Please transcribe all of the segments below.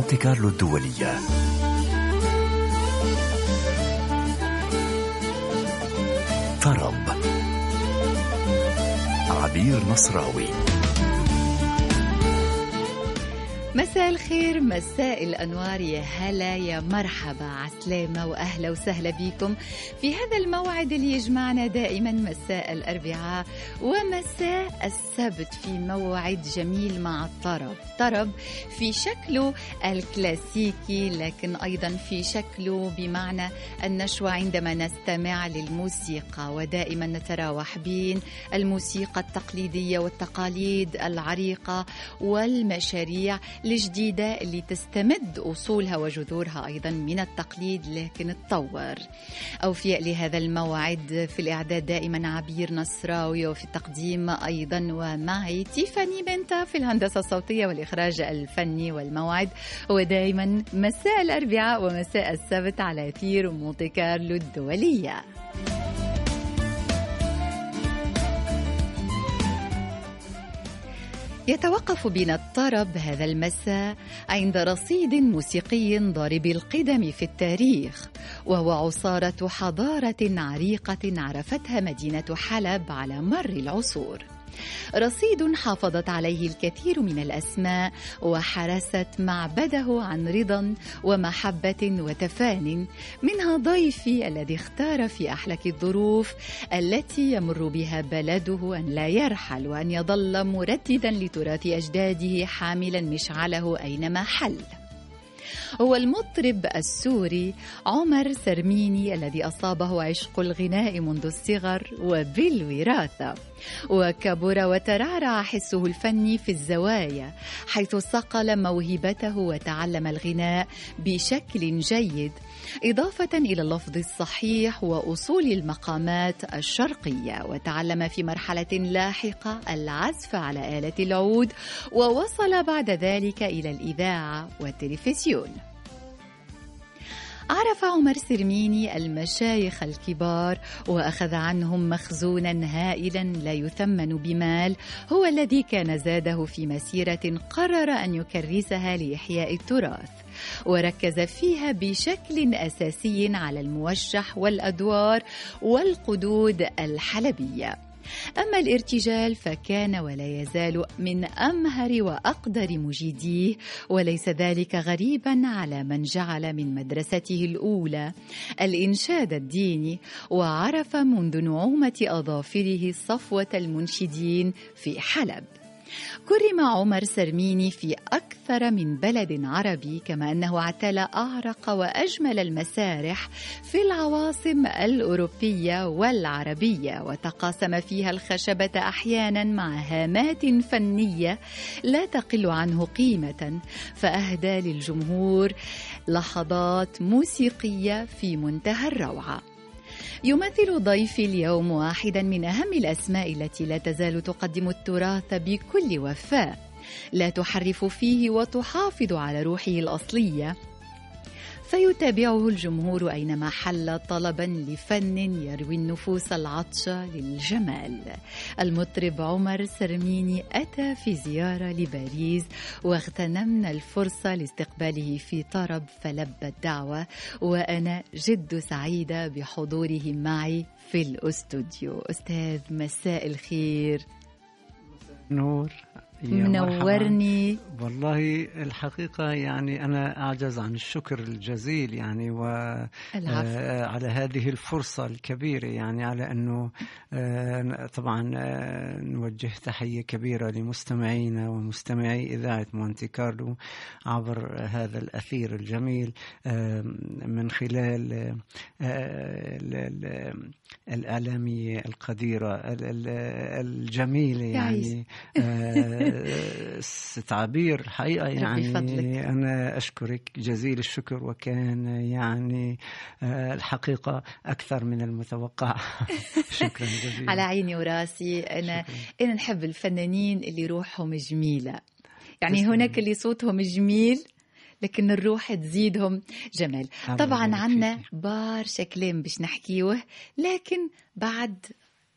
مونتي كارلو الدولية. طرب عبير نصراوي. مساء الخير مساء الأنوار يا هلا يا مرحبا عسلامة وأهلا وسهلا بكم في هذا الموعد اللي يجمعنا دائما مساء الأربعاء ومساء السبت في موعد جميل مع الطرب طرب في شكله الكلاسيكي لكن أيضا في شكله بمعنى النشوة عندما نستمع للموسيقى ودائما نتراوح بين الموسيقى التقليدية والتقاليد العريقة والمشاريع الجديدة اللي تستمد أصولها وجذورها أيضا من التقليد لكن تطور أوفياء لهذا الموعد في الإعداد دائما عبير نصراوي وفي التقديم أيضا ومعي تيفاني بنتا في الهندسة الصوتية والإخراج الفني والموعد. هو دائما مساء الأربعاء ومساء السبت على أثير مونتي كارلو الدولية. يتوقف بنا الطرب هذا المساء عند رصيد موسيقي ضارب القدم في التاريخ وهو عصارة حضارة عريقة عرفتها مدينة حلب على مر العصور. رصيد حافظت عليه الكثير من الأسماء وحرست معبده عن رضا ومحبة وتفان. منها ضيفي الذي اختار في أحلك الظروف التي يمر بها بلده أن لا يرحل وأن يظل مرددا لتراث أجداده حاملا مشعله أينما حل. هو المطرب السوري عمر سرميني الذي أصابه عشق الغناء منذ الصغر وبالوراثة. وكبر وترعرع حسه الفني في الزوايا حيث صقل موهبته وتعلم الغناء بشكل جيد إضافة إلى اللفظ الصحيح وأصول المقامات الشرقية. وتعلم في مرحلة لاحقة العزف على آلة العود ووصل بعد ذلك إلى الإذاعة والتلفزيون. عرف عمر سرميني المشايخ الكبار وأخذ عنهم مخزونا هائلا لا يثمن بمال هو الذي كان زاده في مسيرة قرر أن يكرسها لإحياء التراث وركز فيها بشكل أساسي على الموشح والأدوار والقدود الحلبية. أما الارتجال فكان ولا يزال من أمهر وأقدر مجيديه وليس ذلك غريبا على من جعل من مدرسته الأولى الإنشاد الديني وعرف منذ نعومة أظافره صفوة المنشدين في حلب. كرم عمر سرميني في أكثر من بلد عربي كما أنه اعتلى أعرق وأجمل المسارح في العواصم الأوروبية والعربية وتقاسم فيها الخشبة أحيانا مع هامات فنية لا تقل عنه قيمة فأهدى للجمهور لحظات موسيقية في منتهى الروعة. يمثل ضيفي اليوم واحدا من أهم الأسماء التي لا تزال تقدم التراث بكل وفاء. لا تحرف فيه وتحافظ على روحه الأصلية فيتابعه الجمهور أينما حل طلبا لفن يروي النفوس العطشة للجمال. المطرب عمر سرميني أتى في زيارة لباريس واغتنمنا الفرصة لاستقباله في طرب فلبى الدعوة وأنا جد سعيدة بحضوره معي في الأستوديو. أستاذ مساء الخير. نور. منورني. والله الحقيقة يعني أنا أعجز عن الشكر الجزيل يعني و آه على هذه الفرصة الكبيرة يعني على أنه آه طبعا آه نوجه تحية كبيرة لمستمعينا ومستمعي إذاعة مونتي كارلو عبر هذا الأثير الجميل من خلال الإعلامية القديرة الجميلة يعني ست عبير حقيقة يعني. أنا أشكرك جزيل الشكر وكان يعني الحقيقة أكثر من المتوقع. شكرا جزيلا. على عيني وراسي. أنا شكرا. أنا نحب الفنانين اللي روحهم جميلة. يعني. هناك اللي صوتهم جميل لكن الروح تزيدهم. جمال طبعا عنا برشا كلام باش نحكيوه لكن بعد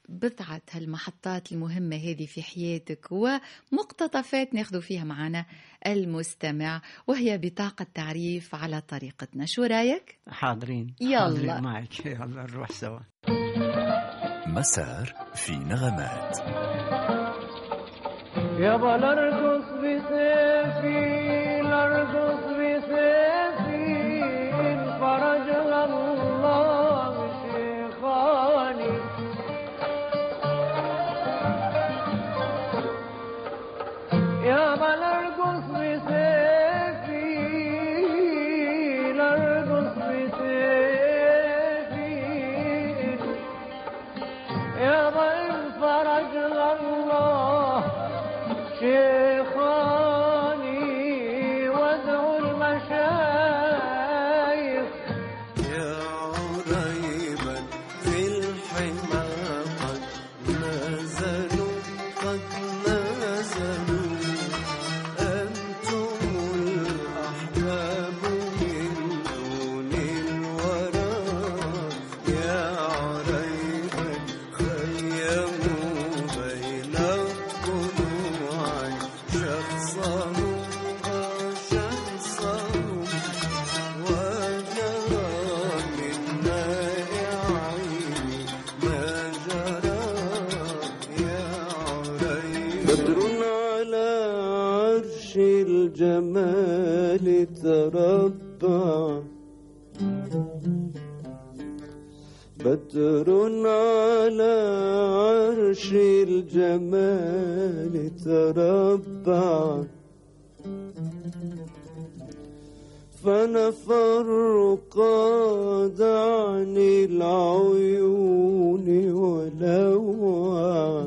بضعة هالمحطات المهمة هذه في حياتك ومقتطفات ناخذ فيها معنا المستمع وهي بطاقة تعريف على طريقتنا. شو رأيك؟ حاضرين. يلا. حاضرين معك. يلا نروح سوا. مسار في نغمات. يابا نرقص بسيفي نرقص shit. بدر على عرش الجمال تربع. فنفر قاد عن العيون ولوع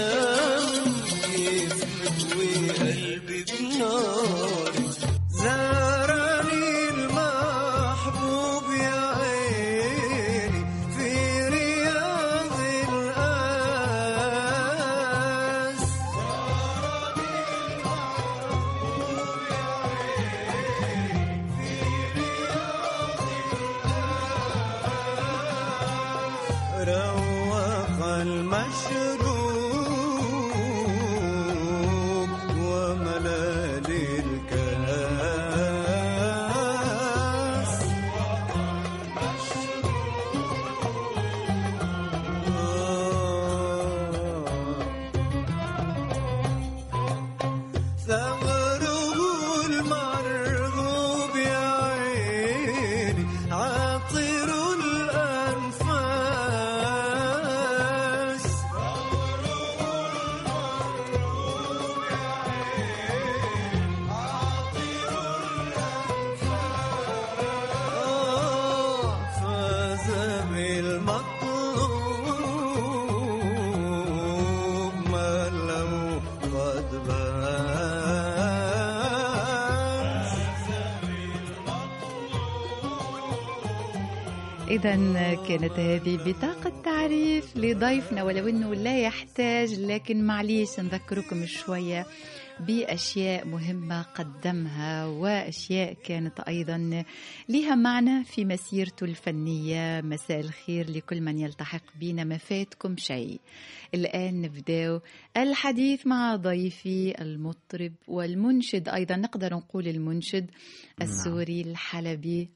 Oh. إذا كانت هذه بطاقة تعريف لضيفنا ولو أنه لا يحتاج لكن معليش نذكركم شوية بأشياء مهمة قدمها وأشياء كانت أيضا لها معنى في مسيرته الفنية. مساء الخير لكل من يلتحق بنا ما فاتكم شيء. الآن نبدأ الحديث مع ضيفي المطرب والمنشد أيضا نقدر نقول المنشد السوري الحلبي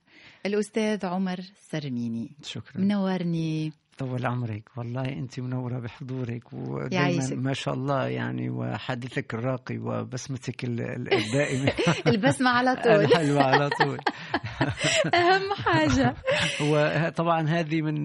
الأستاذ عمر سرميني. شكرا. منورني. طول عمرك والله أنت منورة بحضورك ودائما. ما شاء الله يعني وحديثك الراقي وبسمتك ال- ال- الدائمه البسمة على طول الحلوة على طول أهم حاجة وطبعا هذه من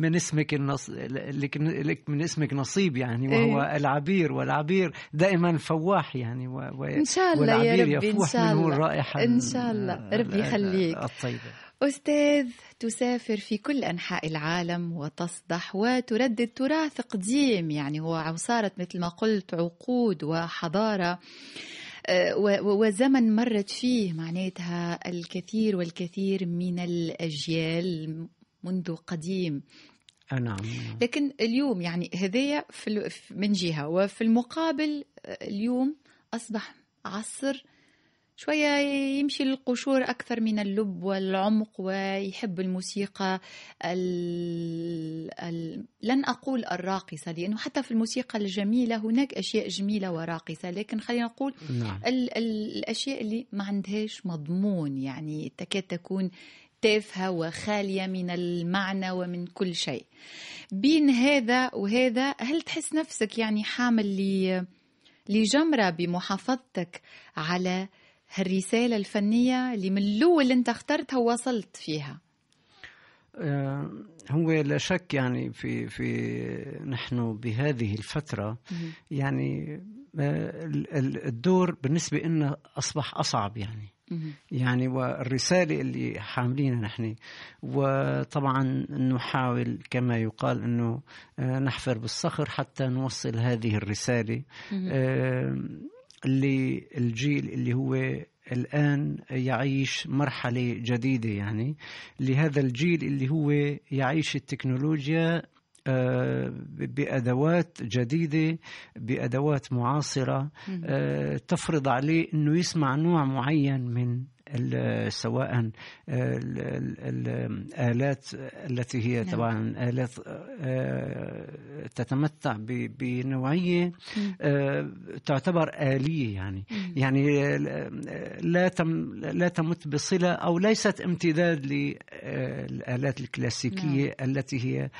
من اسمك النص لك لك من اسمك نصيب يعني وهو إيه. العبير والعبير دائما فواح يعني و و إن شاء الله يا والعبير ربي، إن يفوح شاء منه الله. الرائحه إن شاء الله. ال- ربي يخليك. الطيبة أستاذ تسافر في كل أنحاء العالم وتصدح وتردد تراث قديم يعني هو صارت مثل ما قلت عقود وحضارة آه، وزمن مرت فيه معناتها الكثير والكثير من الأجيال منذ قديم. آه، نعم لكن اليوم يعني هذايا من جهة وفي المقابل آه، اليوم أصبح عصر شوية يمشي للقشور أكثر من اللب والعمق ويحب الموسيقى ال... ال... لن أقول الراقصة لأنه حتى في الموسيقى الجميلة هناك أشياء جميلة وراقصة لكن خلينا نقول نعم. ال ال الأشياء اللي ما عندهاش مضمون يعني تكاد تكون تافهة وخالية من المعنى ومن كل شيء. بين هذا وهذا هل تحس نفسك يعني حامل ل لجمرة بمحافظتك على هالرسالة الفنية اللي من الأول اللي أنت اخترتها ووصلت فيها. آه، هو لا شك يعني في في نحن بهذه الفترة يعني آه، ال- ال- الدور بالنسبة لنا أصبح أصعب يعني. يعني والرسالة اللي حاملينها نحن وطبعا نحاول كما يقال أنه آه، نحفر بالصخر حتى نوصل هذه الرسالة. للجيل اللي هو الآن يعيش مرحلة جديدة يعني لهذا الجيل اللي هو يعيش التكنولوجيا آه، بأدوات جديدة بأدوات معاصرة. آه، تفرض عليه أنه يسمع نوع معين من سواء ال- ال- ال- الآلات التي هي نعم. طبعا آلات آه، تتمتع بنوعية. آه، تعتبر آلية يعني مم. يعني آه، لا تم لا تمت بصلة أو ليست امتداد للآلات الكلاسيكية التي هي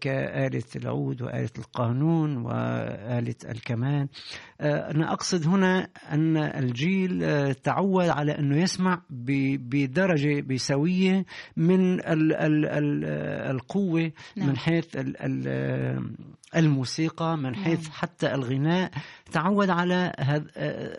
كآلة العود وآلة القانون وآلة الكمان أنا أقصد هنا أن الجيل تعود على أنه يسمع بدرجة بسوية من ال ال ال القوة نعم. من حيث ال ال الموسيقى من حيث نعم. حتى الغناء تعود على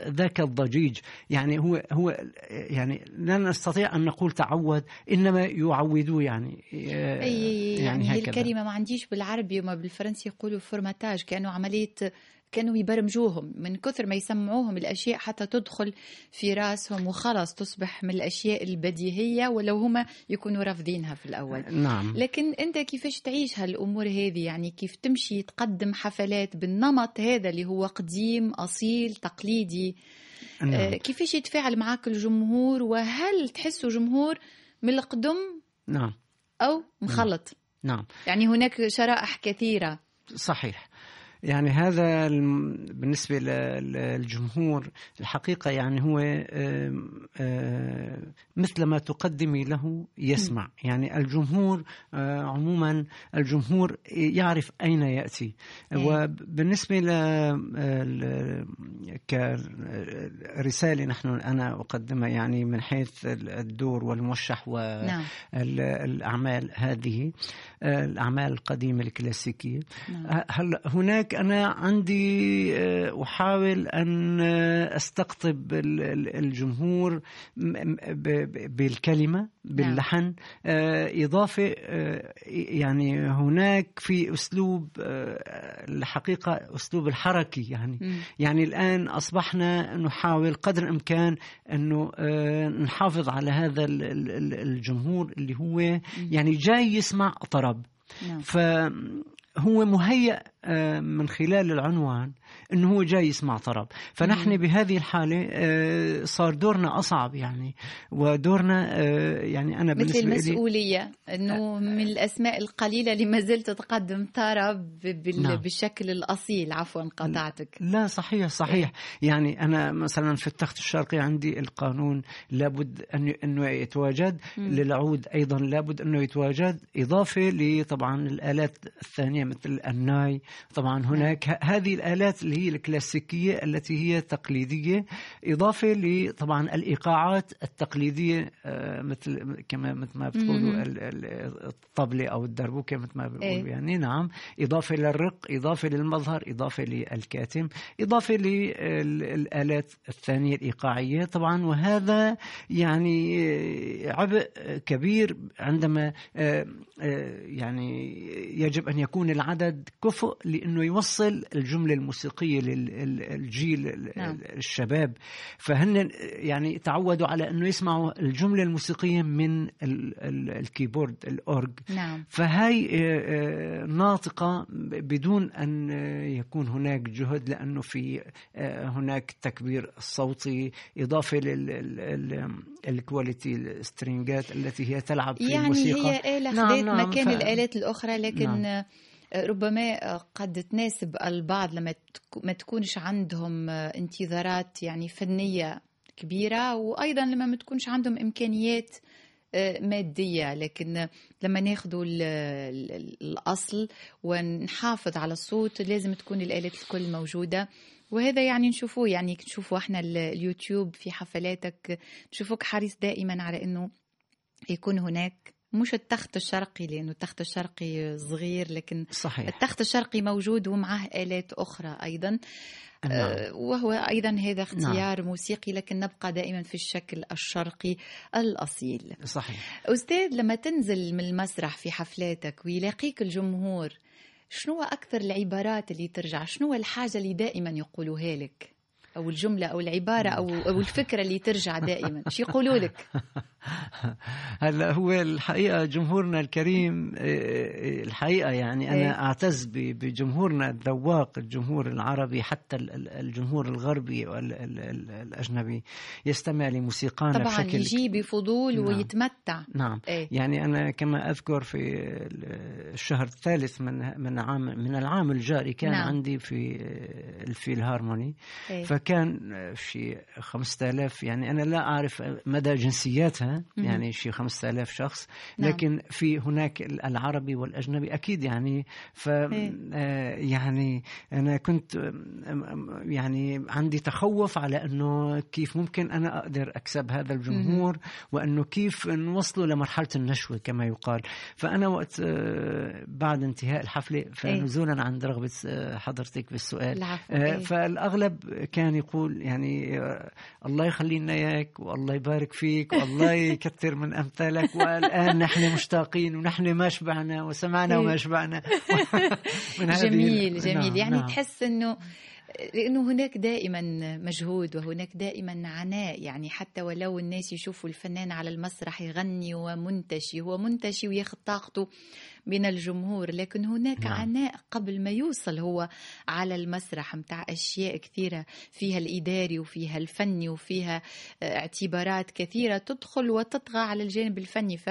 ذاك الضجيج يعني هو هو يعني لا نستطيع أن نقول تعود إنما يعودوه يعني أي يعني, هي هكذا. الكلمة ما عنديش بالعربي وما بالفرنسي يقولوا فورماتاج كانوا عملية كانوا يبرمجوهم من كثر ما يسمعوهم الأشياء حتى تدخل في رأسهم وخلاص تصبح من الأشياء البديهية ولو هما يكونوا رافضينها في الأول. نعم. لكن أنت كيفاش تعيش هالأمور هذه؟ يعني كيف تمشي تقدم حفلات بالنمط هذا اللي هو قديم أصيل تقليدي؟ آه، نعم. كيفاش يتفاعل معك الجمهور؟ وهل تحسوا جمهور من القدم نعم. أو مخلط؟ نعم. يعني هناك شرائح كثيرة. صحيح. يعني هذا بالنسبة للجمهور الحقيقة يعني هو مثل ما تقدمي له يسمع. يعني الجمهور آه، عموما الجمهور يعرف أين يأتي. إيه. وبالنسبة ل كرسالة نحن أنا أقدمها يعني من حيث الدور والموشح و نعم. هذه آه، الأعمال القديمة الكلاسيكية. نعم. هل هناك أنا عندي آه، أحاول أن أستقطب ال- ال- الجمهور بالكلمة باللحن. إضافة يعني هناك في أسلوب آه، الحقيقة أسلوب الحركي يعني. يعني الآن أصبحنا نحاول قدر الإمكان أنه آه، نحافظ على هذا ال- ال- ال- الجمهور اللي هو يعني جاي يسمع طرب. نعم. فهو مهيأ آه، من خلال العنوان إنه هو جاي يسمع طرب. فنحن بهذه الحالة آه، صار دورنا أصعب يعني. ودورنا آه، يعني أنا مثل بالنسبة لي المسؤولية أنه من الأسماء القليلة اللي ما زلت تقدم طرب بال- نعم. بالشكل الأصيل. عفوا قطعتك لا صحيح صحيح. يعني أنا مثلا في التخت الشرقي عندي القانون لابد أن إنه يتواجد. للعود أيضا لابد إنه يتواجد. إضافة لطبعا الآلات الثانية مثل الناي طبعا هناك. ه- هذه الآلات اللي هي الكلاسيكية التي هي تقليدية إضافة لطبعا الإيقاعات التقليدية آه، مثل كما مثل ما بتقولوا مم. ال- ال- الطبلة أو الدربوكة مثل ما بيقولوا إيه. يعني نعم إضافة للرق إضافة للمظهر إضافة للكاتم إضافة للآلات الثانية الإيقاعية طبعا وهذا يعني عبء كبير عندما آه، آه، يعني يجب أن يكون العدد كفؤ لأنه يوصل الجملة الموسيقية للجيل نعم. الشباب فهن يعني تعودوا على أنه يسمعوا الجملة الموسيقية من ال- ال- الكيبورد الأورج نعم فهي آه، آه، ناطقة بدون أن يكون هناك جهد لأنه في آه، هناك تكبير صوتي إضافة للكواليتي السترينجات التي هي تلعب في يعني الموسيقى هي آلة نعم، نعم، مكان ف- الآلات الأخرى لكن نعم. ربما آه، قد تناسب البعض لما ما تكونش عندهم آه، انتظارات يعني فنية كبيرة وأيضا لما ما تكونش عندهم إمكانيات آه، مادية. لكن لما ال- الأصل ونحافظ على الصوت لازم تكون الآلات الكل موجودة. وهذا يعني نشوفوه. يعني نشوفوا إحنا ال- اليوتيوب في حفلاتك نشوفوك حريص دائما على إنه يكون هناك. مش التخت الشرقي لأنه التخت الشرقي صغير لكن صحيح. التخت الشرقي موجود ومعه آلات أخرى أيضا. نعم. آه، وهو أيضا هذا اختيار موسيقي لكن نبقى دائما في الشكل الشرقي الأصيل. صحيح. أستاذ لما تنزل من المسرح في حفلاتك ويلاقيك الجمهور شنو أكثر العبارات اللي ترجع؟ شنو الحاجة اللي دائما يقولوها لك؟ أو الجملة أو العبارة أو, أو الفكرة اللي ترجع دائما؟ شو يقولوا لك؟ هلا هو الحقيقة جمهورنا الكريم آه، الحقيقة يعني إيه. أنا أعتز ب- بجمهورنا الذواق الجمهور العربي حتى ال- ال- الجمهور الغربي والاجنبي يستمع لموسيقانا طبعا بشكل يجي بفضول نعم. ويتمتع نعم إيه. يعني أنا كما أذكر في الشهر الثالث من من عام من العام الجاري كان نعم. عندي في الفيلهارموني إيه. فكان شيء 5000 يعني أنا لا أعرف مدى جنسياتها يعني شيء 5000 شخص. نعم. لكن في هناك العربي والأجنبي أكيد يعني. ف إيه. آه، يعني أنا كنت يعني عندي تخوف على إنه كيف ممكن أنا أقدر أكسب هذا الجمهور وإنه كيف نوصله لمرحلة النشوة كما يقال. فأنا وقت آه، بعد انتهاء الحفلة فنزولا عن رغبة آه، حضرتك بالسؤال العفو إيه. فالأغلب كان يقول يعني الله يخلي لنا إياك والله يبارك فيك والله يكثر من أمثالك والآن نحن مشتاقين ونحن ما شبعنا وسمعنا. وما شبعنا من جميل جميل نعم، يعني نعم. تحس انه لأنه هناك دائما مجهود وهناك دائما عناء يعني حتى ولو الناس يشوفوا الفنان على المسرح يغني ومنتشي هو منتشي وياخذ طاقته من الجمهور لكن هناك نعم. عناء قبل ما يوصل هو على المسرح متاع أشياء كثيرة فيها الإداري وفيها الفني وفيها آه، اعتبارات كثيرة تدخل وتطغى على الجانب الفني ف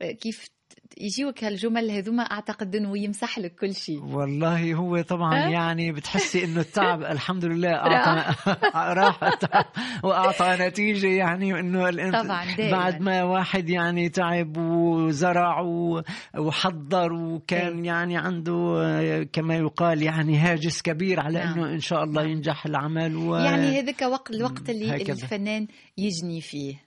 كيف يجيوك هالجمل هذوما أعتقد إنه يمسح لك كل شيء والله هو طبعا؟ يعني بتحسي إنه التعب الحمد لله اعطى راح وأعطى نتيجة يعني إنه طبعاً، دائماً. بعد ما واحد يعني تعب وزرع وحضر وكان إيه. يعني عنده كما يقال يعني هاجس كبير على نعم. إنه إن شاء الله نعم. ينجح العمل و... يعني هذاك وقت الوقت اللي هكذا. الفنان يجني فيه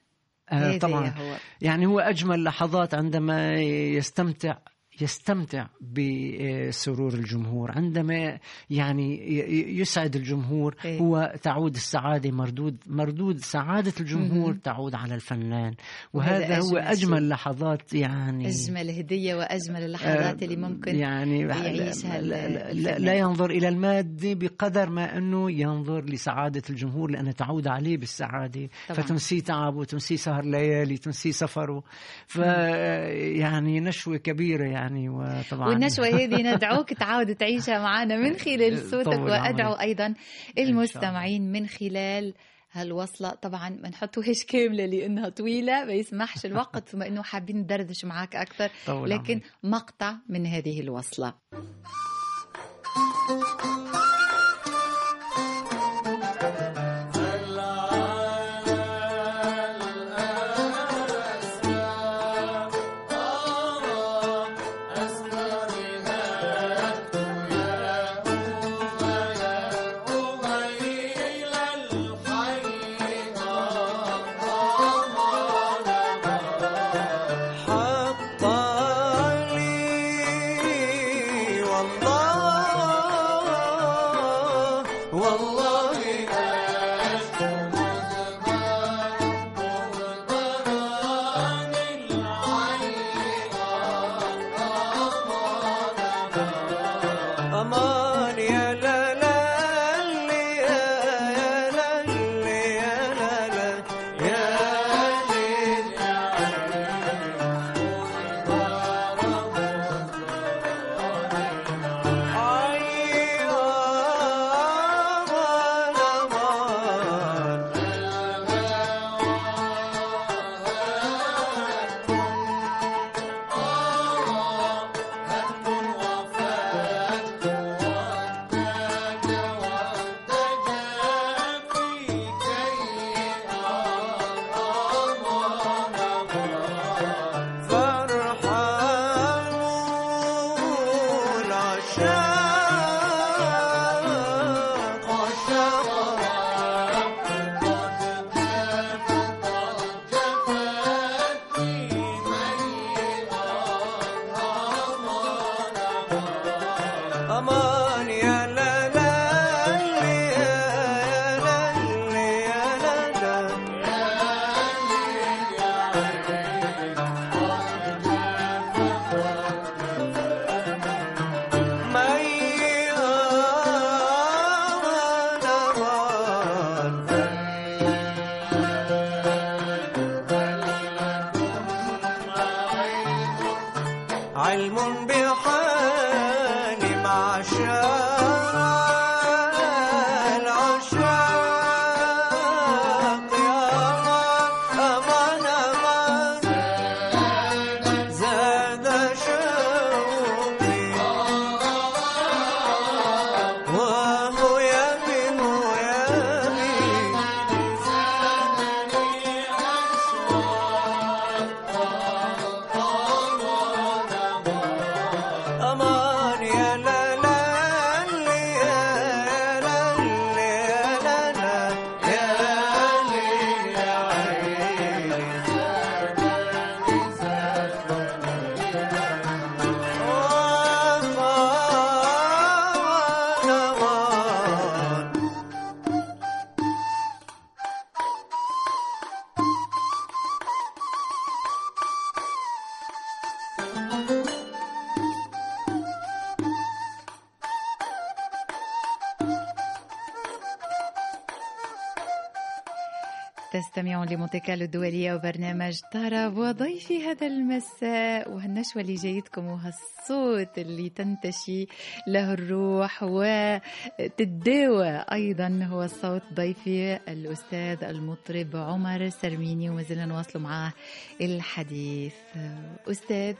طبعا. هو. يعني هو أجمل لحظات عندما يستمتع يستمتع بسرور الجمهور عندما يعني يسعد الجمهور إيه. هو تعود السعادة مردود مردود سعادة الجمهور مهم. تعود على الفنان وهذا هو أجمل أجمل. لحظات يعني أجمل هدية وأجمل اللحظات اللي ممكن يعني يعيشها لا, لا. لا, ينظر إلى المادة بقدر ما أنه ينظر لسعادة الجمهور لأنه تعود عليه بالسعادة طبعاً. فتنسيه تعبه تنسيه سهر ليالي تنسيه سفره ف يعني نشوة كبيرة يعني يعني وطبعا. والنشوة هذه ندعوك تعاود تعيشها معنا من خلال صوتك وأدعو. أيضا المستمعين من خلال هالوصلة. طبعا ما نحطوهاش كاملة لأنها طويلة ما يسمحش الوقت ثم أنه حابين ندردش معك أكثر. لكن. مقطع من هذه الوصلة. كارلو الدولية وبرنامج طرب وضيفي هذا المساء وهالنشوة اللي جايتكم وهالصوت اللي تنتشي له الروح وتداوى أيضا هو صوت ضيفي الأستاذ المطرب عمر سرميني وما زلنا نواصل معاه الحديث. أستاذ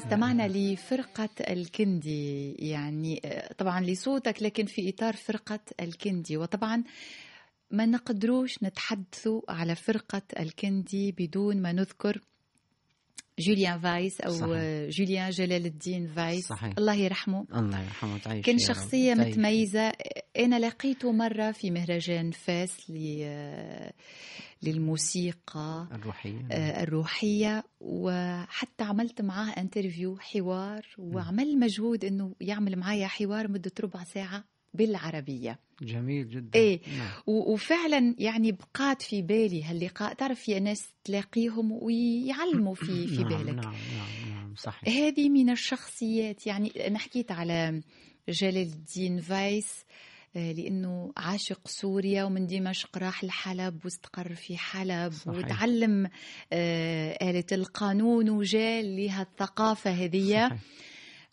استمعنا لفرقة الكندي يعني طبعا لصوتك لكن في إطار فرقة الكندي وطبعا ما نقدروش نتحدثوا على فرقة الكندي بدون ما نذكر جوليان فايس أو صحيح. جوليان جلال الدين فايس صحيح. الله يرحمه الله يرحمه تعيش كان. شخصية تعيش. متميزة أنا لقيته مرة في مهرجان فاس للموسيقى الروحية آه، الروحية وحتى عملت معاه interview حوار وعمل مجهود إنه يعمل معايا حوار مدة ربع ساعة بالعربية جميل جدا إيه. نعم. وفعلا يعني بقات في بالي هاللقاء تعرف في ناس تلاقيهم ويعلموا في في نعم بالك نعم نعم نعم صحيح هذه من الشخصيات يعني أنا حكيت على جلال الدين فايس آه، لأنه عاشق سوريا ومن دمشق راح لحلب واستقر في حلب صحيح. وتعلم آه، آلة القانون وجاء لها الثقافة هذه صحيح.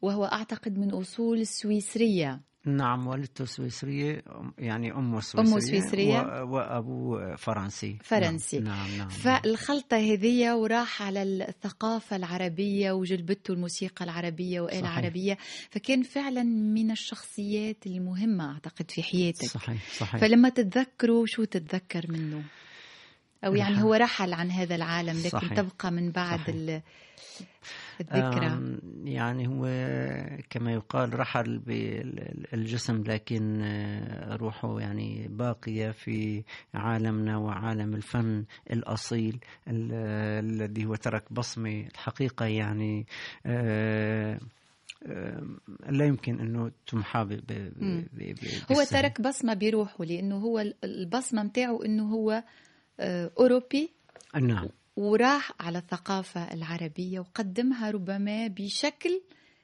وهو أعتقد من أصول سويسرية نعم والدته سويسرية يعني أمه سويسرية أمه سويسرية. وأبوه فرنسي فرنسي. نعم نعم, نعم. فالخلطة هذه وراح على الثقافة العربية وجلبته الموسيقى العربية وآلة. عربية فكان فعلا من الشخصيات المهمة أعتقد في حياتك صحيح صحيح فلما تتذكروا شو تتذكر منه أو يعني الحمد- هو رحل عن هذا العالم لكن صحيح. تبقى من بعد صحيح. الذكرى يعني هو كما يقال رحل بالجسم لكن آه، روحه يعني باقية في عالمنا وعالم الفن الأصيل ال- الذي هو ترك بصمة الحقيقة يعني آه، آه، لا يمكن أنه تمحى هو. ترك بصمة بروحه لأنه هو ال- البصمة متاعه أنه هو أوروبي. نعم. وراح على الثقافة العربية وقدمها ربما بشكل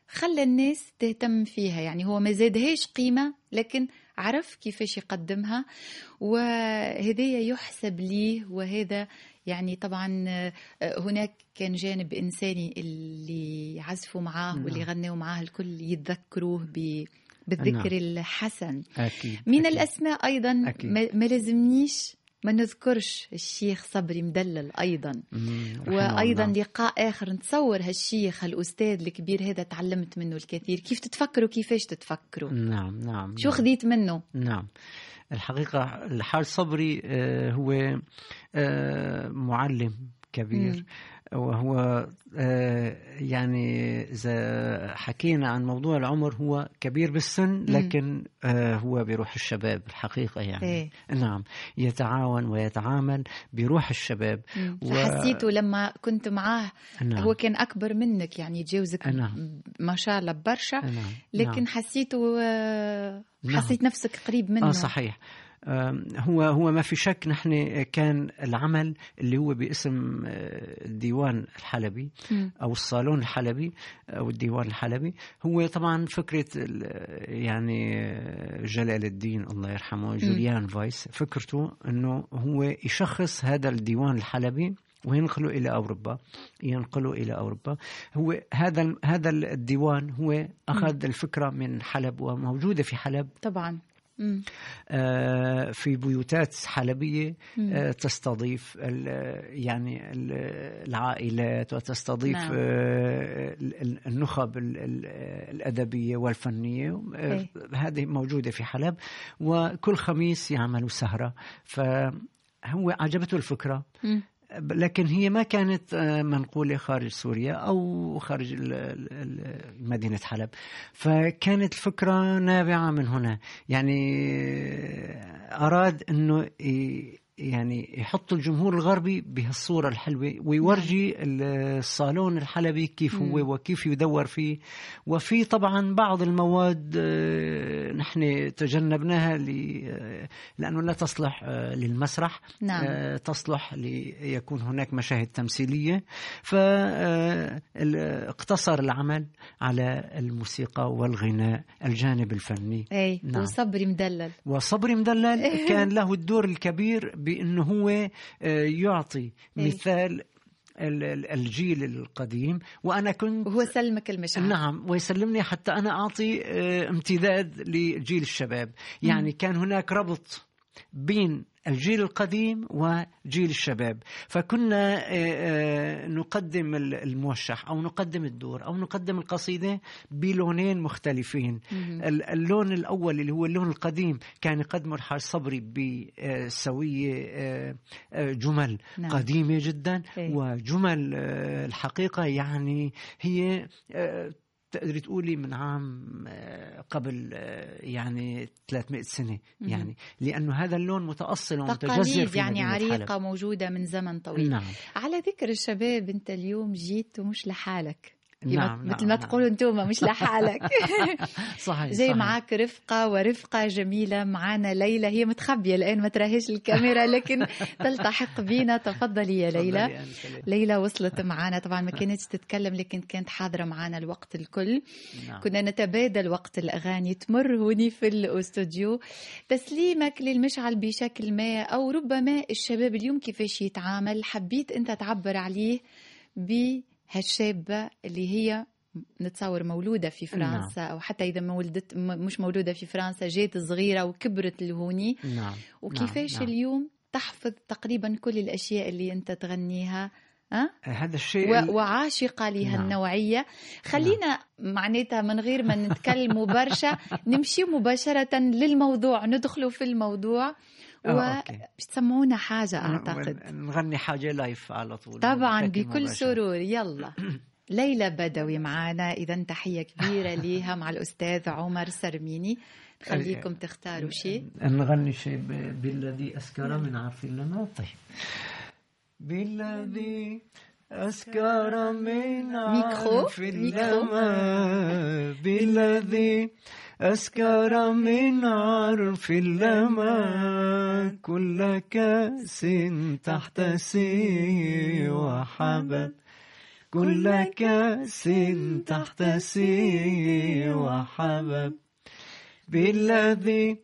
خلى الناس تهتم فيها. يعني هو ما زادهاش قيمة لكن عرف كيفاش يقدمها. وهذا يحسب ليه. وهذا يعني طبعا آه، هناك كان جانب إنساني اللي عزفوا معاه نعم. واللي غنوا معاه الكل يتذكروه ب- بالذكر الحسن. أكيد من أكيد. الأسماء أيضا أكيد. ما لازمنيش ما نذكرش الشيخ صبري مدلل أيضا. مم، وأيضا الله. لقاء آخر نتصور هالشيخ هالاستاذ الكبير هذا تعلمت منه الكثير. كيف تتفكروا؟ كيفاش تتفكروا؟ نعم نعم شو نعم. خذيت منه؟ نعم. الحقيقة الحاج صبري آه، هو آه، معلم كبير. وهو آه، يعني إذا حكينا عن موضوع العمر هو كبير بالسن لكن آه، هو بروح الشباب الحقيقة يعني إيه. نعم يتعاون ويتعامل بروح الشباب. و- فحسيته لما كنت معاه نعم. هو كان أكبر منك يعني يتجاوزك نعم. ما شاء الله برشا نعم. لكن نعم. حسيته آه، نعم. حسيت نفسك قريب منه آه صحيح هو هو ما في شك نحن كان العمل اللي هو باسم آه، الديوان الحلبي. أو الصالون الحلبي أو الديوان الحلبي. هو طبعا فكرة يعني آه، جلال الدين الله يرحمه جوليان فايس فكرته إنه هو يشخص هذا الديوان الحلبي وينقله إلى أوروبا ينقله إلى أوروبا. هو هذا هذا الديوان هو أخذ الفكرة من حلب وموجودة في حلب. طبعا. في بيوتات حلبية آه، تستضيف ال- يعني ال- العائلات وتستضيف نعم. آه، ال- ال- النخب ال- ال- الأدبية والفنية آه، إيه. هذه موجودة في حلب وكل خميس يعملوا سهرة فهو عجبته الفكرة مم. لكن هي ما كانت آه، منقولة خارج سوريا أو خارج مدينة حلب. فكانت الفكرة نابعة من هنا. يعني آه، أراد أنه يعني يحط الجمهور الغربي بهالصورة الحلوة ويورجي الصالون الحلبي كيف هو وكيف يدور فيه. وفي طبعا بعض المواد آه، نحن تجنبناها آه، لأنه لا تصلح آه، للمسرح. نعم. تصلح ليكون هناك مشاهد تمثيلية. فاقتصر العمل على الموسيقى والغناء الجانب الفني. اي نعم. وصبري مدلل. وصبري مدلل كان له الدور الكبير بأنه هو آه، يعطي إيه. مثال ال- ال- الجيل القديم. وأنا كنت وهو سلمك المشاعر. نعم ويسلمني حتى أنا أعطي آه، امتداد لجيل الشباب. يعني كان هناك ربط بين الجيل القديم وجيل الشباب فكنا آه، آه، نقدم ال- الموشح أو نقدم الدور أو نقدم القصيدة بلونين مختلفين ال- اللون الأول اللي هو اللون القديم كان يقدمه الحاج صبري بسوية آه، جمل نعم. قديمة جدا إيه. وجمل الحقيقة يعني هي تقدري تقولي من عام آه، قبل آه، يعني 300 سنة يعني. لأنه هذا اللون متأصل ومتجذر في يعني عريقة حلب. موجودة من زمن طويل. نعم. على ذكر الشباب أنت اليوم جيت ومش لحالك. نعم، مثل نعم، ما نعم. تقولوا أنتم مش لحالك صحيح جاي صحيح. معك رفقة ورفقة جميلة معنا ليلى هي متخبية الآن ما تراهيش الكاميرا لكن تلتحق بينا تفضلي يا ليلى ليلى. وصلت معنا طبعا ما كانتش تتكلم لكن كانت حاضرة معنا الوقت الكل نعم. كنا نتبادل وقت الأغاني تمر هوني في الأستوديو تسليمك للمشعل بشكل ما أو ربما الشباب اليوم كيفاش يتعامل حبيت أنت تعبر عليه بهالشابة اللي هي نتصور مولودة في فرنسا أو حتى إذا ما ولدت مش مولودة في فرنسا جات صغيرة وكبرت لهوني. نعم. وكيفاش نعم. اليوم تحفظ تقريبا كل الأشياء اللي أنت تغنيها؟ أه؟ هذا الشيء و- وعاشقة لها نعم. النوعية. خلينا معناتها من غير ما نتكلموا برشا نمشي مباشرة للموضوع ندخلوا في الموضوع. آه، OK. وتسمعونا حاجة أعتقد. نغني حاجة live على طول طبعا بكل مباشر. سرور. يلا. ليلى بدوي معنا إذا تحية كبيرة ليها مع الأستاذ عمر سرميني. خليكم تختاروا شيء. نغني شيء بالذي أسكر من عرف اللمى. طيب. بالذي أسكر من ميكرو، عرف ميكرو. لما بالذي أسكر من عرف اللمى كل كأس تحتسيه وحبب كل كأس تحت سي وحبب بالذي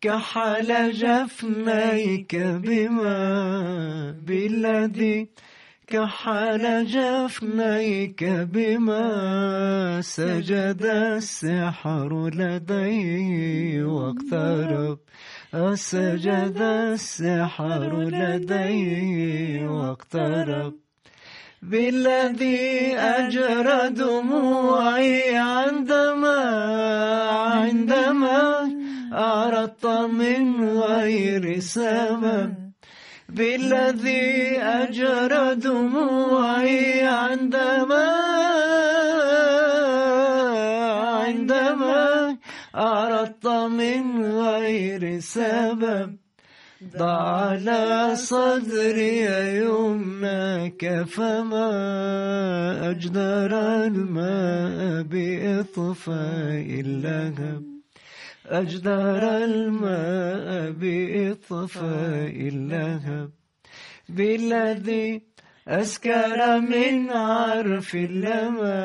كحل جفنيك بما بالذي كحل جفنيك بما سجد السحر لدي واقترب سجد السحر لدي واقترب بالذي أجرى دموعي عندما عندما أردت من غير سبب. بالذي أجرى دموعي عندما عندما أردت من غير سبب. ضع على صدري يمناك فما أجدر الماء بإطفاء اللهب. أجدر الماء بإطفاء اللهب بالذي أسكر من عرف اللما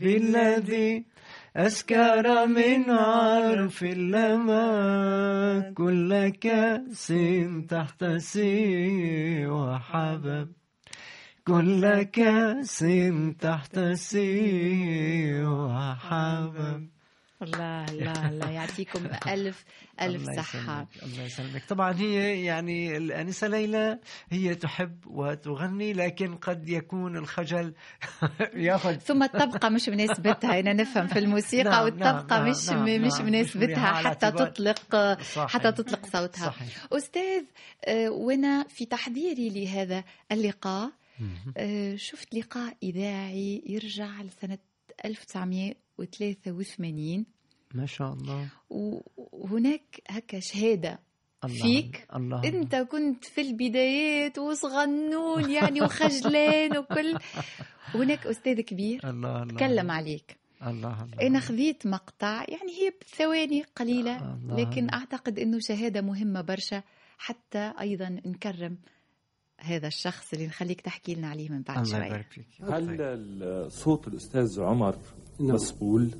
بالذي أسكر من عرف اللما كل كأس تحت سي وحبب كل كأس تحت سي وحبب الله الله الله يعطيكم ألف ألف الله صحة. يسلمك الله يسلمك. طبعا هي يعني الأنسة ليلى هي تحب وتغني لكن قد يكون الخجل يأخذ. ثم الطبقة مش مناسبتها أنا نفهم في الموسيقى نعم، والطبقة نعم، مش نعم، مش نعم، مناسبتها على حتى تطلق صحيح. حتى تطلق صوتها. صحيح. أستاذ آه، وأنا في تحضيري لهذا اللقاء آه، شفت لقاء إذاعي يرجع لسنة 1983 ما شاء الله. وهناك هكا شهادة الله فيك. الله. انت كنت في البدايات وصغنون يعني وخجلان وكل. هناك أستاذ كبير الله الله. تكلم عليك. الله الله. أنا خذيت مقطع يعني هي بثواني قليلة الله. لكن أعتقد إنه شهادة مهمة برشا حتى أيضا نكرم هذا الشخص اللي نخليك تحكي لنا عليه من بعد الله شوي يبارك فيك هل صوت الأستاذ عمر نعم. مسؤول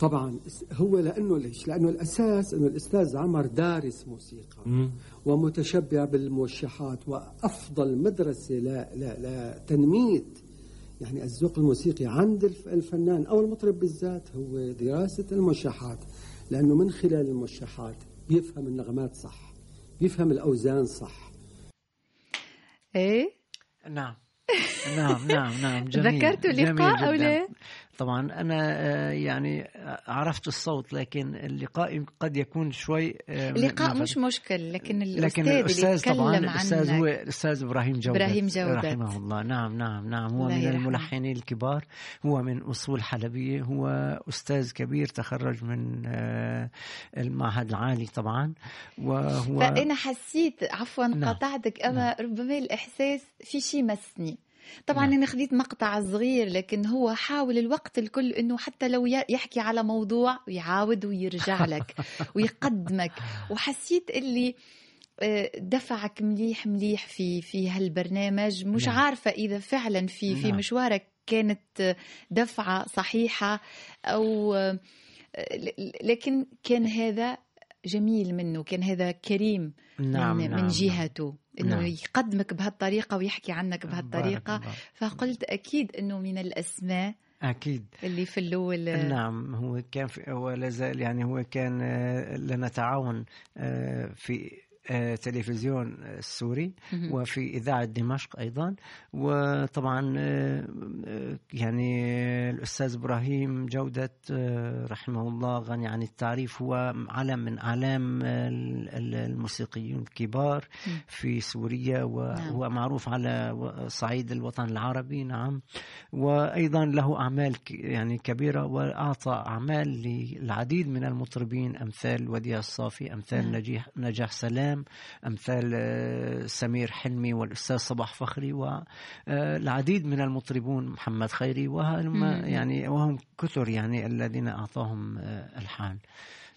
طبعا هو لأنه ليش؟ لأنه الأساس أنه الأستاذ عمر دارس موسيقى مم. ومتشبع بالموشحات وأفضل مدرسة ل- ل- لتنميه يعني الذوق الموسيقي عند الف- الفنان أو المطرب بالذات هو دراسة الموشحات لأنه من خلال الموشحات بيفهم النغمات صح بيفهم الأوزان صح إيه نعم نعم نعم نعم جميل ذكرتوا أو جداً. لا؟ طبعا. أنا آه، يعني عرفت الصوت لكن اللقاء قد يكون شوي آه، اللقاء مش مشكل لكن لكن الأستاذ اللي الأستاذ طبعا الأستاذ هو الأستاذ إبراهيم جودة إبراهيم جودة. رحمه الله. نعم نعم نعم. هو من. الملحنين الكبار. هو من أصول حلبية. هو أستاذ كبير تخرج من آه، المعهد العالي طبعا. وهو فأنا حسيت عفوا نعم. قطعتك أما ربما الإحساس في شيء مسني. طبعا نعم. أنا خديت مقطع صغير لكن هو حاول الوقت الكل إنه حتى لو يحكي على موضوع يعاود ويرجع لك ويقدمك وحسيت اللي آه، دفعك مليح مليح في في هالبرنامج مش نعم. عارفة إذا فعلا في في نعم. مشوارك كانت دفعة صحيحة أو آه، لكن كان هذا جميل منه كان هذا كريم نعم من, نعم من جهته إنه نعم. يقدمك بهالطريقة ويحكي عنك بهالطريقة. فقلت أكيد إنه من الأسماء أكيد اللي في الأول نعم هو كان في هو لا زال يعني هو كان آه، لنا تعاون آه، في آه، تلفزيون السوري. وفي إذاعة دمشق أيضا وطبعا آه، آه، يعني الأستاذ إبراهيم جودة آه، رحمه الله غني عن التعريف هو علم من أعلام ال- ال- الموسيقيين الكبار. في سوريا وهو معروف على صعيد الوطن العربي نعم وأيضا له أعمال يعني كبيرة وأعطى أعمال للعديد من المطربين أمثال وديع الصافي أمثال نعم. نجيح نجاح سلام أمثال آه، سمير حلمي والأستاذ صباح فخري والعديد من المطربون محمد خيري وهم. يعني وهم كثر يعني الذين أعطاهم آه،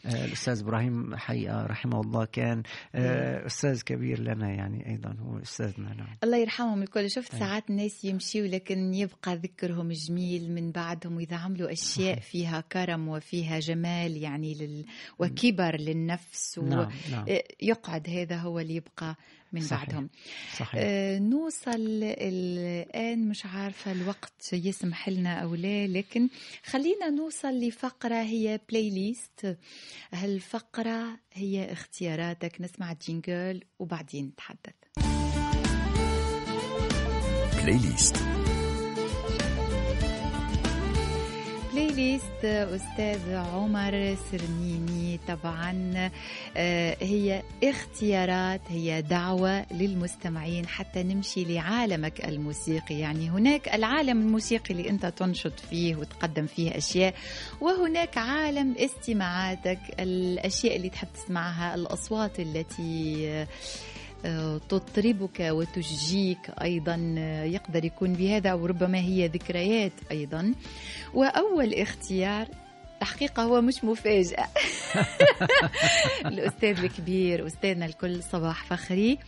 آه، الأستاذ إبراهيم حقيقة رحمه الله كان آه، أستاذ كبير لنا يعني أيضا هو أستاذنا نعم. الله يرحمهم الكل. شفت أي. ساعات الناس يمشيوا لكن يبقى ذكرهم جميل من بعدهم وإذا عملوا أشياء فيها كرم وفيها جمال يعني لل... وكبر للنفس نعم نعم. ويقعد هذا هو اللي يبقى. من صحيح. بعدهم. صحيح. آه، نوصل الآن مش عارفة الوقت يسمح لنا أو لا لكن خلينا نوصل لفقرة هي بلاي ليست هالفقرة هي اختياراتك؟ نسمع jingle وبعدين نتحدث. playlist playlist أستاذ عمر سرميني. طبعا آه، هي اختيارات هي دعوة للمستمعين حتى نمشي لعالمك الموسيقي. يعني هناك العالم الموسيقي اللي أنت تنشط فيه وتقدم فيه أشياء وهناك عالم استماعاتك الأشياء اللي تحب تسمعها الأصوات التي تطربك وتشجيك أيضا آه، يقدر يكون بهذا وربما هي ذكريات أيضا. وأول اختيار الحقيقة هو مش مفاجأة. الأستاذ الكبير أستاذنا الكل صباح فخري.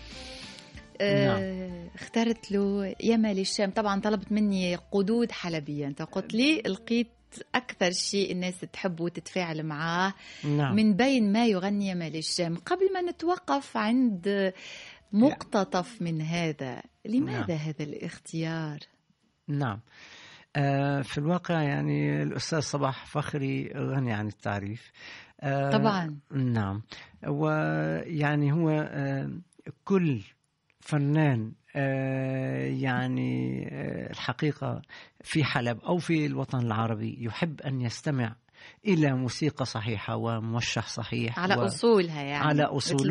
آه، اخترت له يمل الشام. طبعا طلبت مني قدود حلبية. أنت قلت لي لقيت أكثر شيء الناس تحب وتتفاعل معاه. نعم. من بين ما يغني يمل الشام. قبل ما نتوقف عند مقتطف من هذا لماذا نعم. هذا الاختيار؟ نعم. آه، في الواقع يعني الأستاذ صباح فخري غني عن التعريف. آه، طبعا. نعم. ويعني هو آه، كل فنان يعني آه، الحقيقة في حلب أو في الوطن العربي يحب أن يستمع إلى موسيقى صحيحة وموشح صحيح على و- أصولها يعني على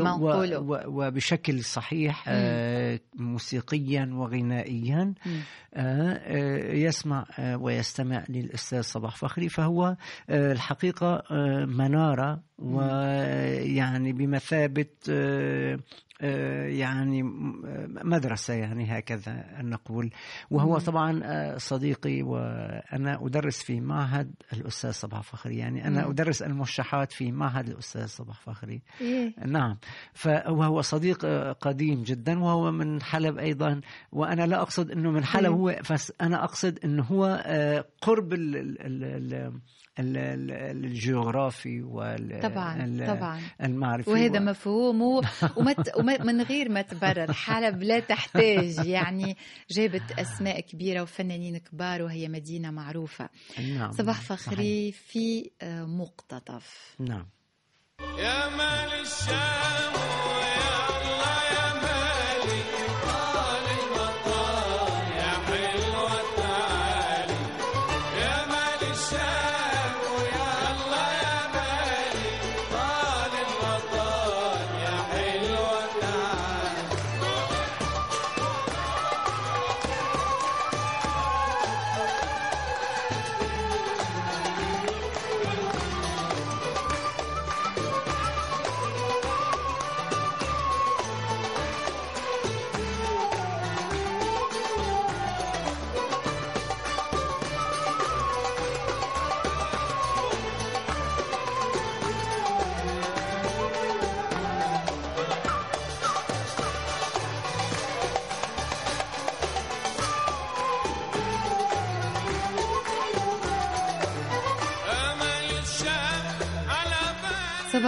ما و-. و- وبشكل صحيح آه، موسيقيا وغنائيا مم. آه، آه، يسمع آه، ويستمع للأستاذ صباح فخري فهو آه، الحقيقة آه، منارة ويعني بمثابة آه، آه، يعني م- مدرسة يعني هكذا نقول وهو. طبعا آه، صديقي وأنا أدرس في معهد الأستاذ صباح فخري يعني أنا. أدرس الموشحات في معهد الأستاذ صباح فخري إيه. نعم وهو صديق آه، قديم جدا وهو من حلب أيضا وأنا لا أقصد إنه من حلب. هو بس أنا أقصد إنه هو آه، قرب ال ال ال ال ال- ال- الجغرافي وال طبعا طبعا المعرفي وهذا و- مفهوم و- ومت ومن غير ما تبرر. حلب لا تحتاج. يعني جابت أسماء كبيرة وفنانين كبار وهي مدينة معروفة. نعم. صباح صحيح. فخري في آه، مقتطف. نعم. يا مال الشام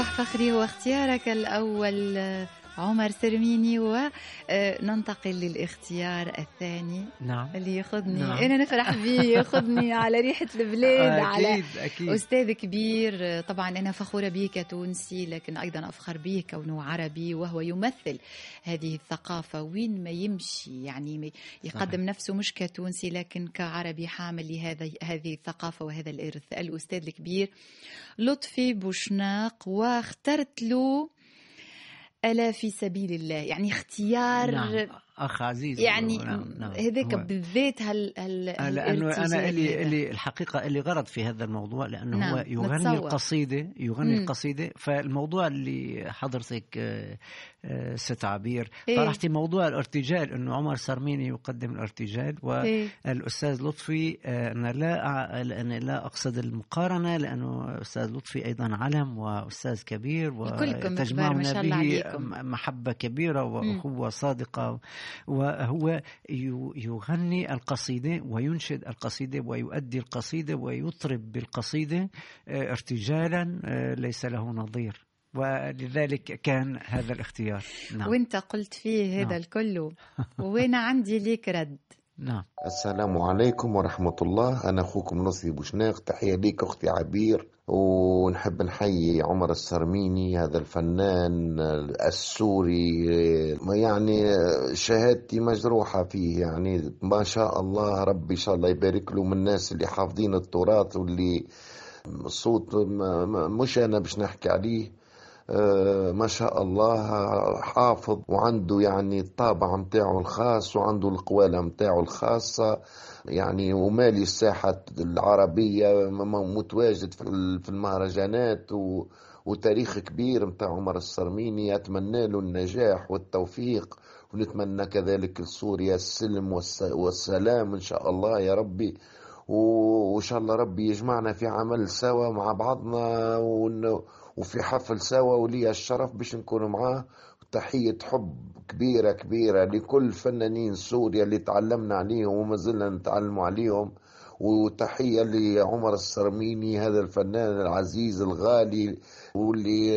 صباح فخري هو اختيارك الأول عمر سرميني وننتقل للاختيار الثاني نعم. اللي ياخذني نعم. أنا نفرح بيه ياخذني على ريحة البلاد على أكيد. أكيد أستاذ كبير. طبعا أنا فخورة به كتونسي لكن أيضا أفخر به كونه عربي وهو يمثل هذه الثقافة. وين ما يمشي يعني يقدم صحيح. نفسه مش كتونسي لكن كعربي حامل لهذا هذه الثقافة وهذا الإرث. الأستاذ الكبير لطفي بوشناق واخترت له ألا في سبيل الله؟ يعني اختيار نعم. أخ عزيز يعني نعم نعم هذاك هو- بالذات هال هال لأنه الارتجال أنا اللي. اللي الحقيقة اللي غرض في هذا الموضوع لأنه نعم، هو يغني نتصور. القصيدة يغني مم. القصيدة فالموضوع اللي حضرتك آه، آه، ست عبير إيه. طرحتي موضوع الارتجال إنه عمر سرميني يقدم الارتجال إيه. والأستاذ لطفي آه، أنا لا أنا لا أقصد المقارنة لأنه أستاذ لطفي أيضا علم وأستاذ كبير وتجمعنا به. محبة كبيرة وأخوة صادقة وهو يغني القصيدة وينشد القصيدة ويؤدي القصيدة ويطرب بالقصيدة آه، ارتجالا آه، ليس له نظير. ولذلك كان هذا الاختيار. نعم. وانت قلت فيه هذا نعم. الكل. وأنا عندي ليك رد؟ نعم. السلام عليكم ورحمة الله. أنا أخوكم نصري بوشناق تحية ليك أختي عبير. ونحب نحيي عمر السرميني هذا الفنان السوري يعني شهادتي مجروحة فيه يعني ما شاء الله ربي إن شاء الله يبارك له من الناس اللي حافظين التراث واللي صوت مش أنا باش نحكي عليه. آه، ما شاء الله حافظ وعنده يعني الطابع متاعه الخاص وعنده القوالة متاعه الخاصة. يعني ومالي الساحة العربية متواجد في ال- في المهرجانات و وتاريخ كبير متاع عمر السرميني أتمنى له النجاح والتوفيق ونتمنى كذلك لسوريا السلم والس- والسلام إن شاء الله يا ربي. وإن شاء الله ربي يجمعنا في عمل سوا مع بعضنا وفي حفل سوا ولي الشرف باش نكون معاه. تحية حب كبيرة كبيرة لكل فنانين سوريا اللي تعلمنا عليهم وما زلنا نتعلم عليهم. وتحية لعمر السرميني هذا الفنان العزيز الغالي واللي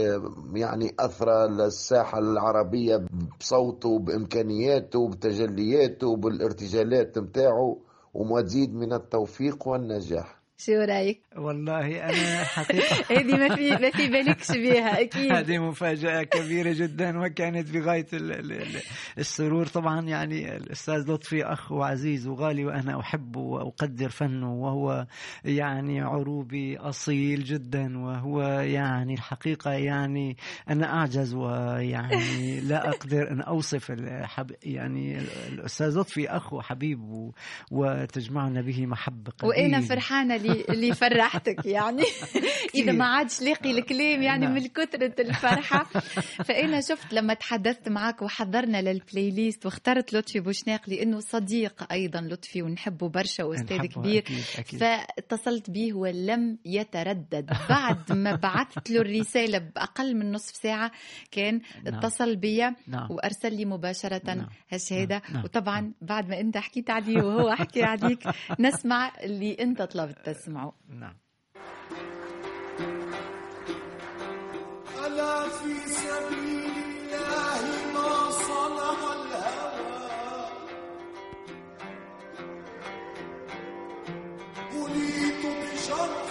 يعني أثرى للساحة العربية بصوته بإمكانياته بتجلياته بالارتجالات متاعه ومزيد من التوفيق والنجاح. شو رأيك؟ والله أنا حقيقة. هذه ما في ما في بالكش بها أكيد. هذه مفاجأة كبيرة جدا وكانت ال- السرور. طبعا يعني الأستاذ لطفي أخ وعزيز وغالي وأنا أحبه وأقدر فنه وهو يعني عروبي أصيل جدا وهو يعني الحقيقة يعني أنا أعجز ويعني لا أقدر أن أوصف الحب يعني الأستاذ لطفي أخ وحبيب وتجمعنا به محبة وإنا قديمة. فرحانة اللي اللي فرحتك يعني إذا ما عادش لاقي الكلام يعني نعم. من كثرة الفرحة فأنا شفت لما تحدثت معك وحضرنا للبلاي ليست واخترت لطفي بوشناق لأنه صديق أيضا لطفي ونحبه برشا وأستاذ نحبه كبير أكيد أكيد. فاتصلت به ولم يتردد بعد ما بعثت له الرسالة بأقل من نصف ساعة كان نعم. اتصل بي نعم. وأرسل لي مباشرة. هالشهاده نعم. نعم. وطبعا بعد ما أنت حكيت عليه وهو حكي عليك نسمع اللي أنت طلبت تسمعه نعم. ألا في سبيل الله ما صنع الهوى. بليت بجرح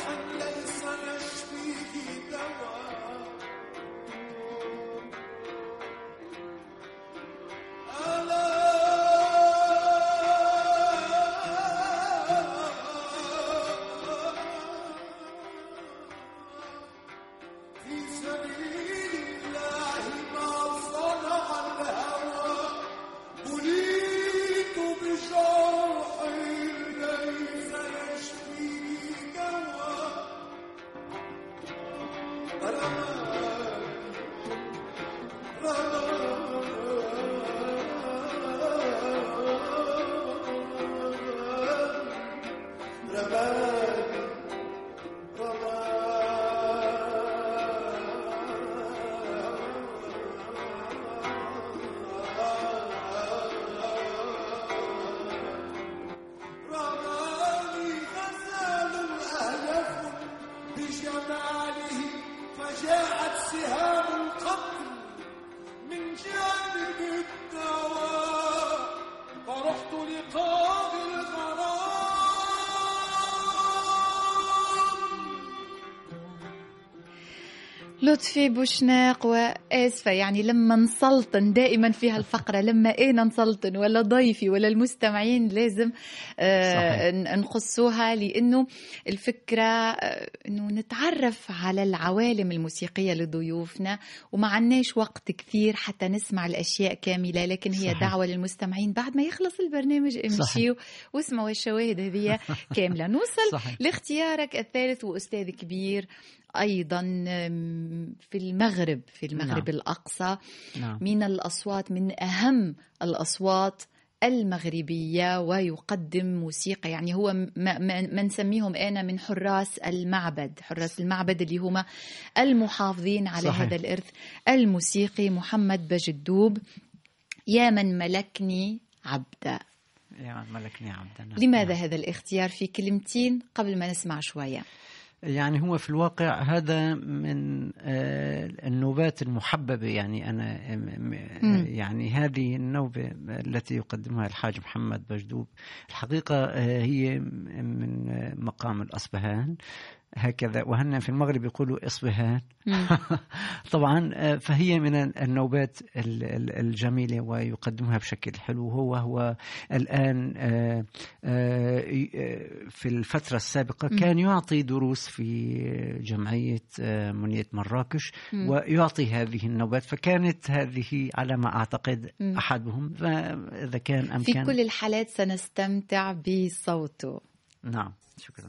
لطفي بوشناق وآسفة يعني لما نسلطن دائما في هالفقرة لما أنا نسلطن ولا ضيفي ولا المستمعين لازم آه نقصوها لأنه الفكرة آه نتعرف على العوالم الموسيقية لضيوفنا وما عناش وقت كثير حتى نسمع الأشياء كاملة لكن هي صحيح. دعوة للمستمعين بعد ما يخلص البرنامج امشيوا واسمعوا الشواهد هذه كاملة نوصل صحيح. لاختيارك الثالث وأستاذ كبير أيضا في المغرب في المغرب. نعم. الأقصى نعم من الأصوات من أهم الأصوات المغربية ويقدم موسيقى يعني هو ما, نسميهم أنا من حراس المعبد حراس المعبد اللي هم المحافظين على صحيح. هذا الإرث الموسيقي محمد بجدوب يا من ملكني عبدا يا ملكني عبدا نعم. لماذا هذا الاختيار في كلمتين قبل ما نسمع شوية يعني هو في الواقع هذا من آه، النوبات المحببة يعني أنا. يعني هذه النوبة التي يقدمها الحاج محمد بجدوب الحقيقة آه، هي من آه، مقام الأصبهان هكذا وهن في المغرب يقولوا إصبهان. طبعا آه، فهي من النوبات ال- ال- الجميلة ويقدمها بشكل حلو هو هو الآن آه، آه، في الفترة السابقة. كان يعطي دروس في جمعية منية مراكش. ويعطي هذه النوبات فكانت هذه على ما أعتقد. أحدهم فإذا كان في أمكان كل الحالات سنستمتع بصوته نعم شكرا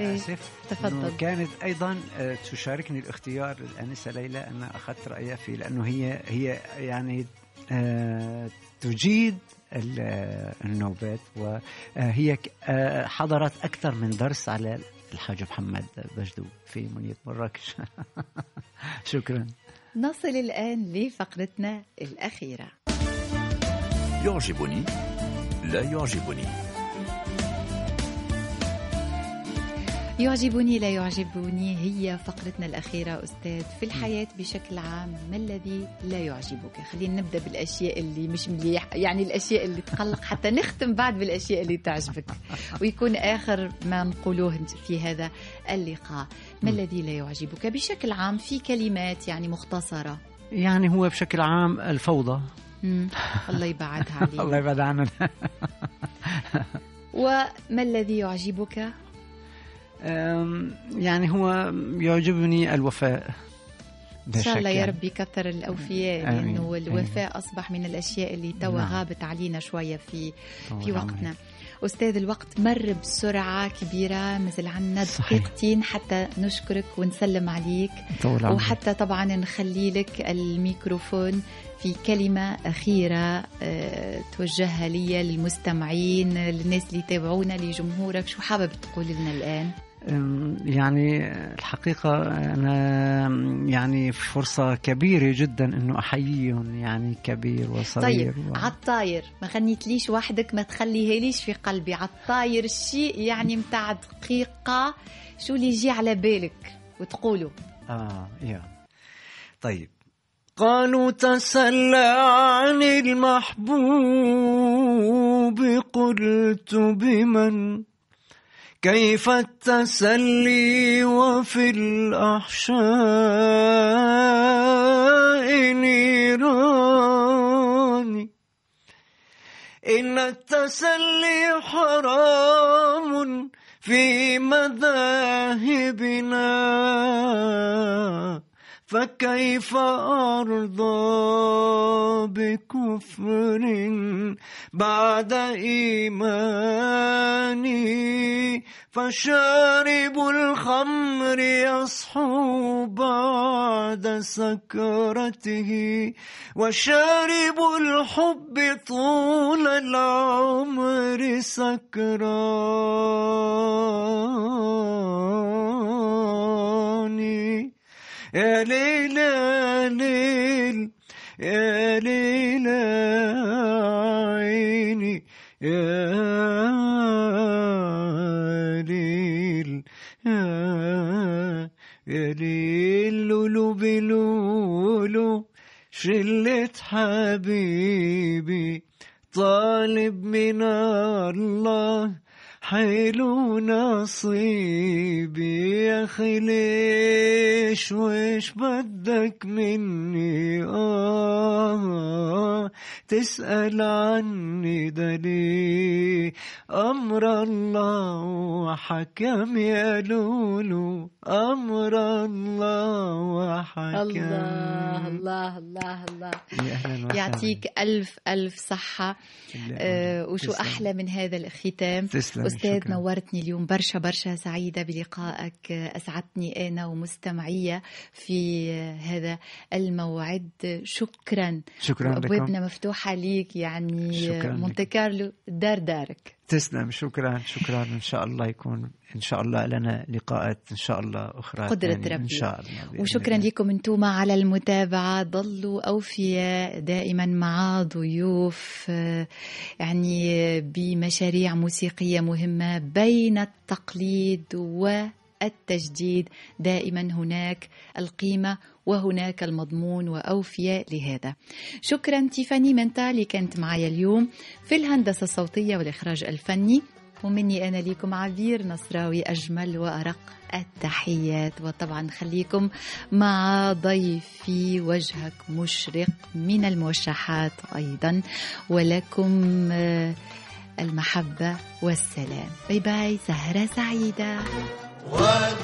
إيه، آسف تفضل. كانت أيضا آه، تشاركني الاختيار الآنسة ليلى أنا أخذت رأيها فيه لأنه هي هي يعني آه، تجيد آه، النوبات وهي حضرت أكثر من درس على الحاج محمد بجدوب في منية مراكش. شكرا. نصل الآن لفقرتنا الأخيرة. يعجبني لا يعجبني. يعجبني لا يعجبني هي فقرتنا الأخيرة أستاذ. في الحياة بشكل عام ما الذي لا يعجبك؟ خلينا نبدأ بالأشياء اللي مش مليح يعني الأشياء اللي تقلق حتى نختم بعد بالأشياء اللي تعجبك. ويكون آخر ما نقولوه في هذا اللقاء. ما الذي لا يعجبك؟ بشكل عام في كلمات يعني مختصرة. يعني هو بشكل عام الفوضى. الله يبعدها عليك الله يبعد عننا. وما الذي يعجبك؟ يعني هو يعجبني الوفاء إن شاء الله يا رب يكثر الأوفياء آمين. لأنه الوفاء أصبح من الأشياء اللي توا نعم. غابت علينا شوية في في. وقتنا أستاذ الوقت مر بسرعة كبيرة مازال عنا صحيح. دقيقتين حتى نشكرك ونسلم عليك طول عمرك. وحتى طبعا نخلي لك الميكروفون في كلمة أخيرة آه، توجهها لي للمستمعين للناس اللي يتابعونا لجمهورك شو حابب تقول لنا الآن؟ يعني الحقيقة أنا يعني فرصة كبيرة جدا أنه أحييهم يعني كبير وصغير طيب و... عالطاير ما غنيتليش وحدك ما تخليها ليش في قلبي؟ عالطاير الشيء يعني متاع دقيقة شو اللي يجي على بالك وتقولوا آه يا. طيب. قالوا تسلى عن المحبوب قلت بمن؟ كيف التسلي وفي الأحشاء نيران؟ إن التسلي حرام في مذاهبنا. فكيف أرضى بكفر بعد إيماني فشارب الخمر يصحو بعد سكرته وشارب الحب طول العمر سكراني يا ليل يا ليل يا ليل يا عيني يا ليل يا يا ليل لولو بلولو شلة حبيبي طالب من الله. حلو نصيبي يا أخي ليش؟ وش بدك مني؟ آه تسأل عني دلي أمر الله وحكم يا لولو. أمر الله وحكم. الله الله الله الله. يعطيك ألف ألف صحة. آه وشو تسلم. أحلى من هذا الختام. تسلم. أستاذ شكراً. نورتني اليوم برشا برشا سعيدة بلقائك أسعدتني أنا ومستمعية في هذا الموعد شكرا شكرا أبوابنا مفتوحة ليك يعني. مونte كارلو دار دارك تسلم شكرا شكرا إن شاء الله يكون إن شاء الله لنا لقاءات إن شاء الله أخرى قدرة. إن ربي. شاء الله وشكرا الله. لكم أنتم على المتابعة ضلوا أوفياء دائما مع ضيوف يعني بمشاريع موسيقية مهمة بين التقليد والتجديد دائما هناك القيمة وهناك المضمون وأوفياء لهذا. شكرا تيفاني منتالي كانت معي اليوم في الهندسة الصوتية والإخراج الفني ومني أنا ليكم عبير نصراوي أجمل وأرق التحيات. وطبعا خليكم مع ضيفي وجهك مشرق من الموشحات أيضا ولكم آه، المحبة والسلام. باي باي سهرة سعيدة. آه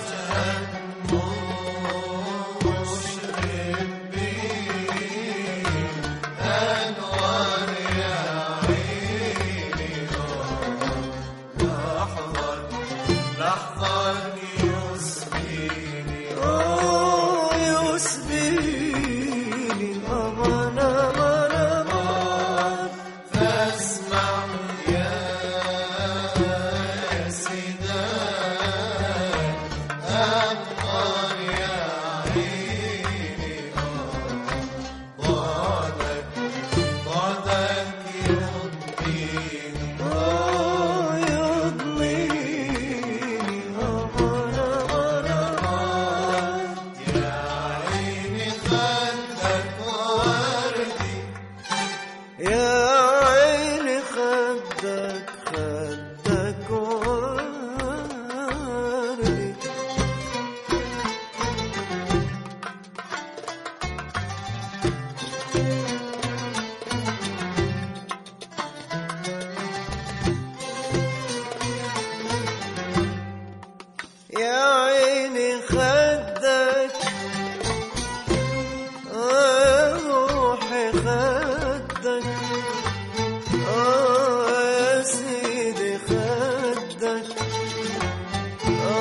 Oh.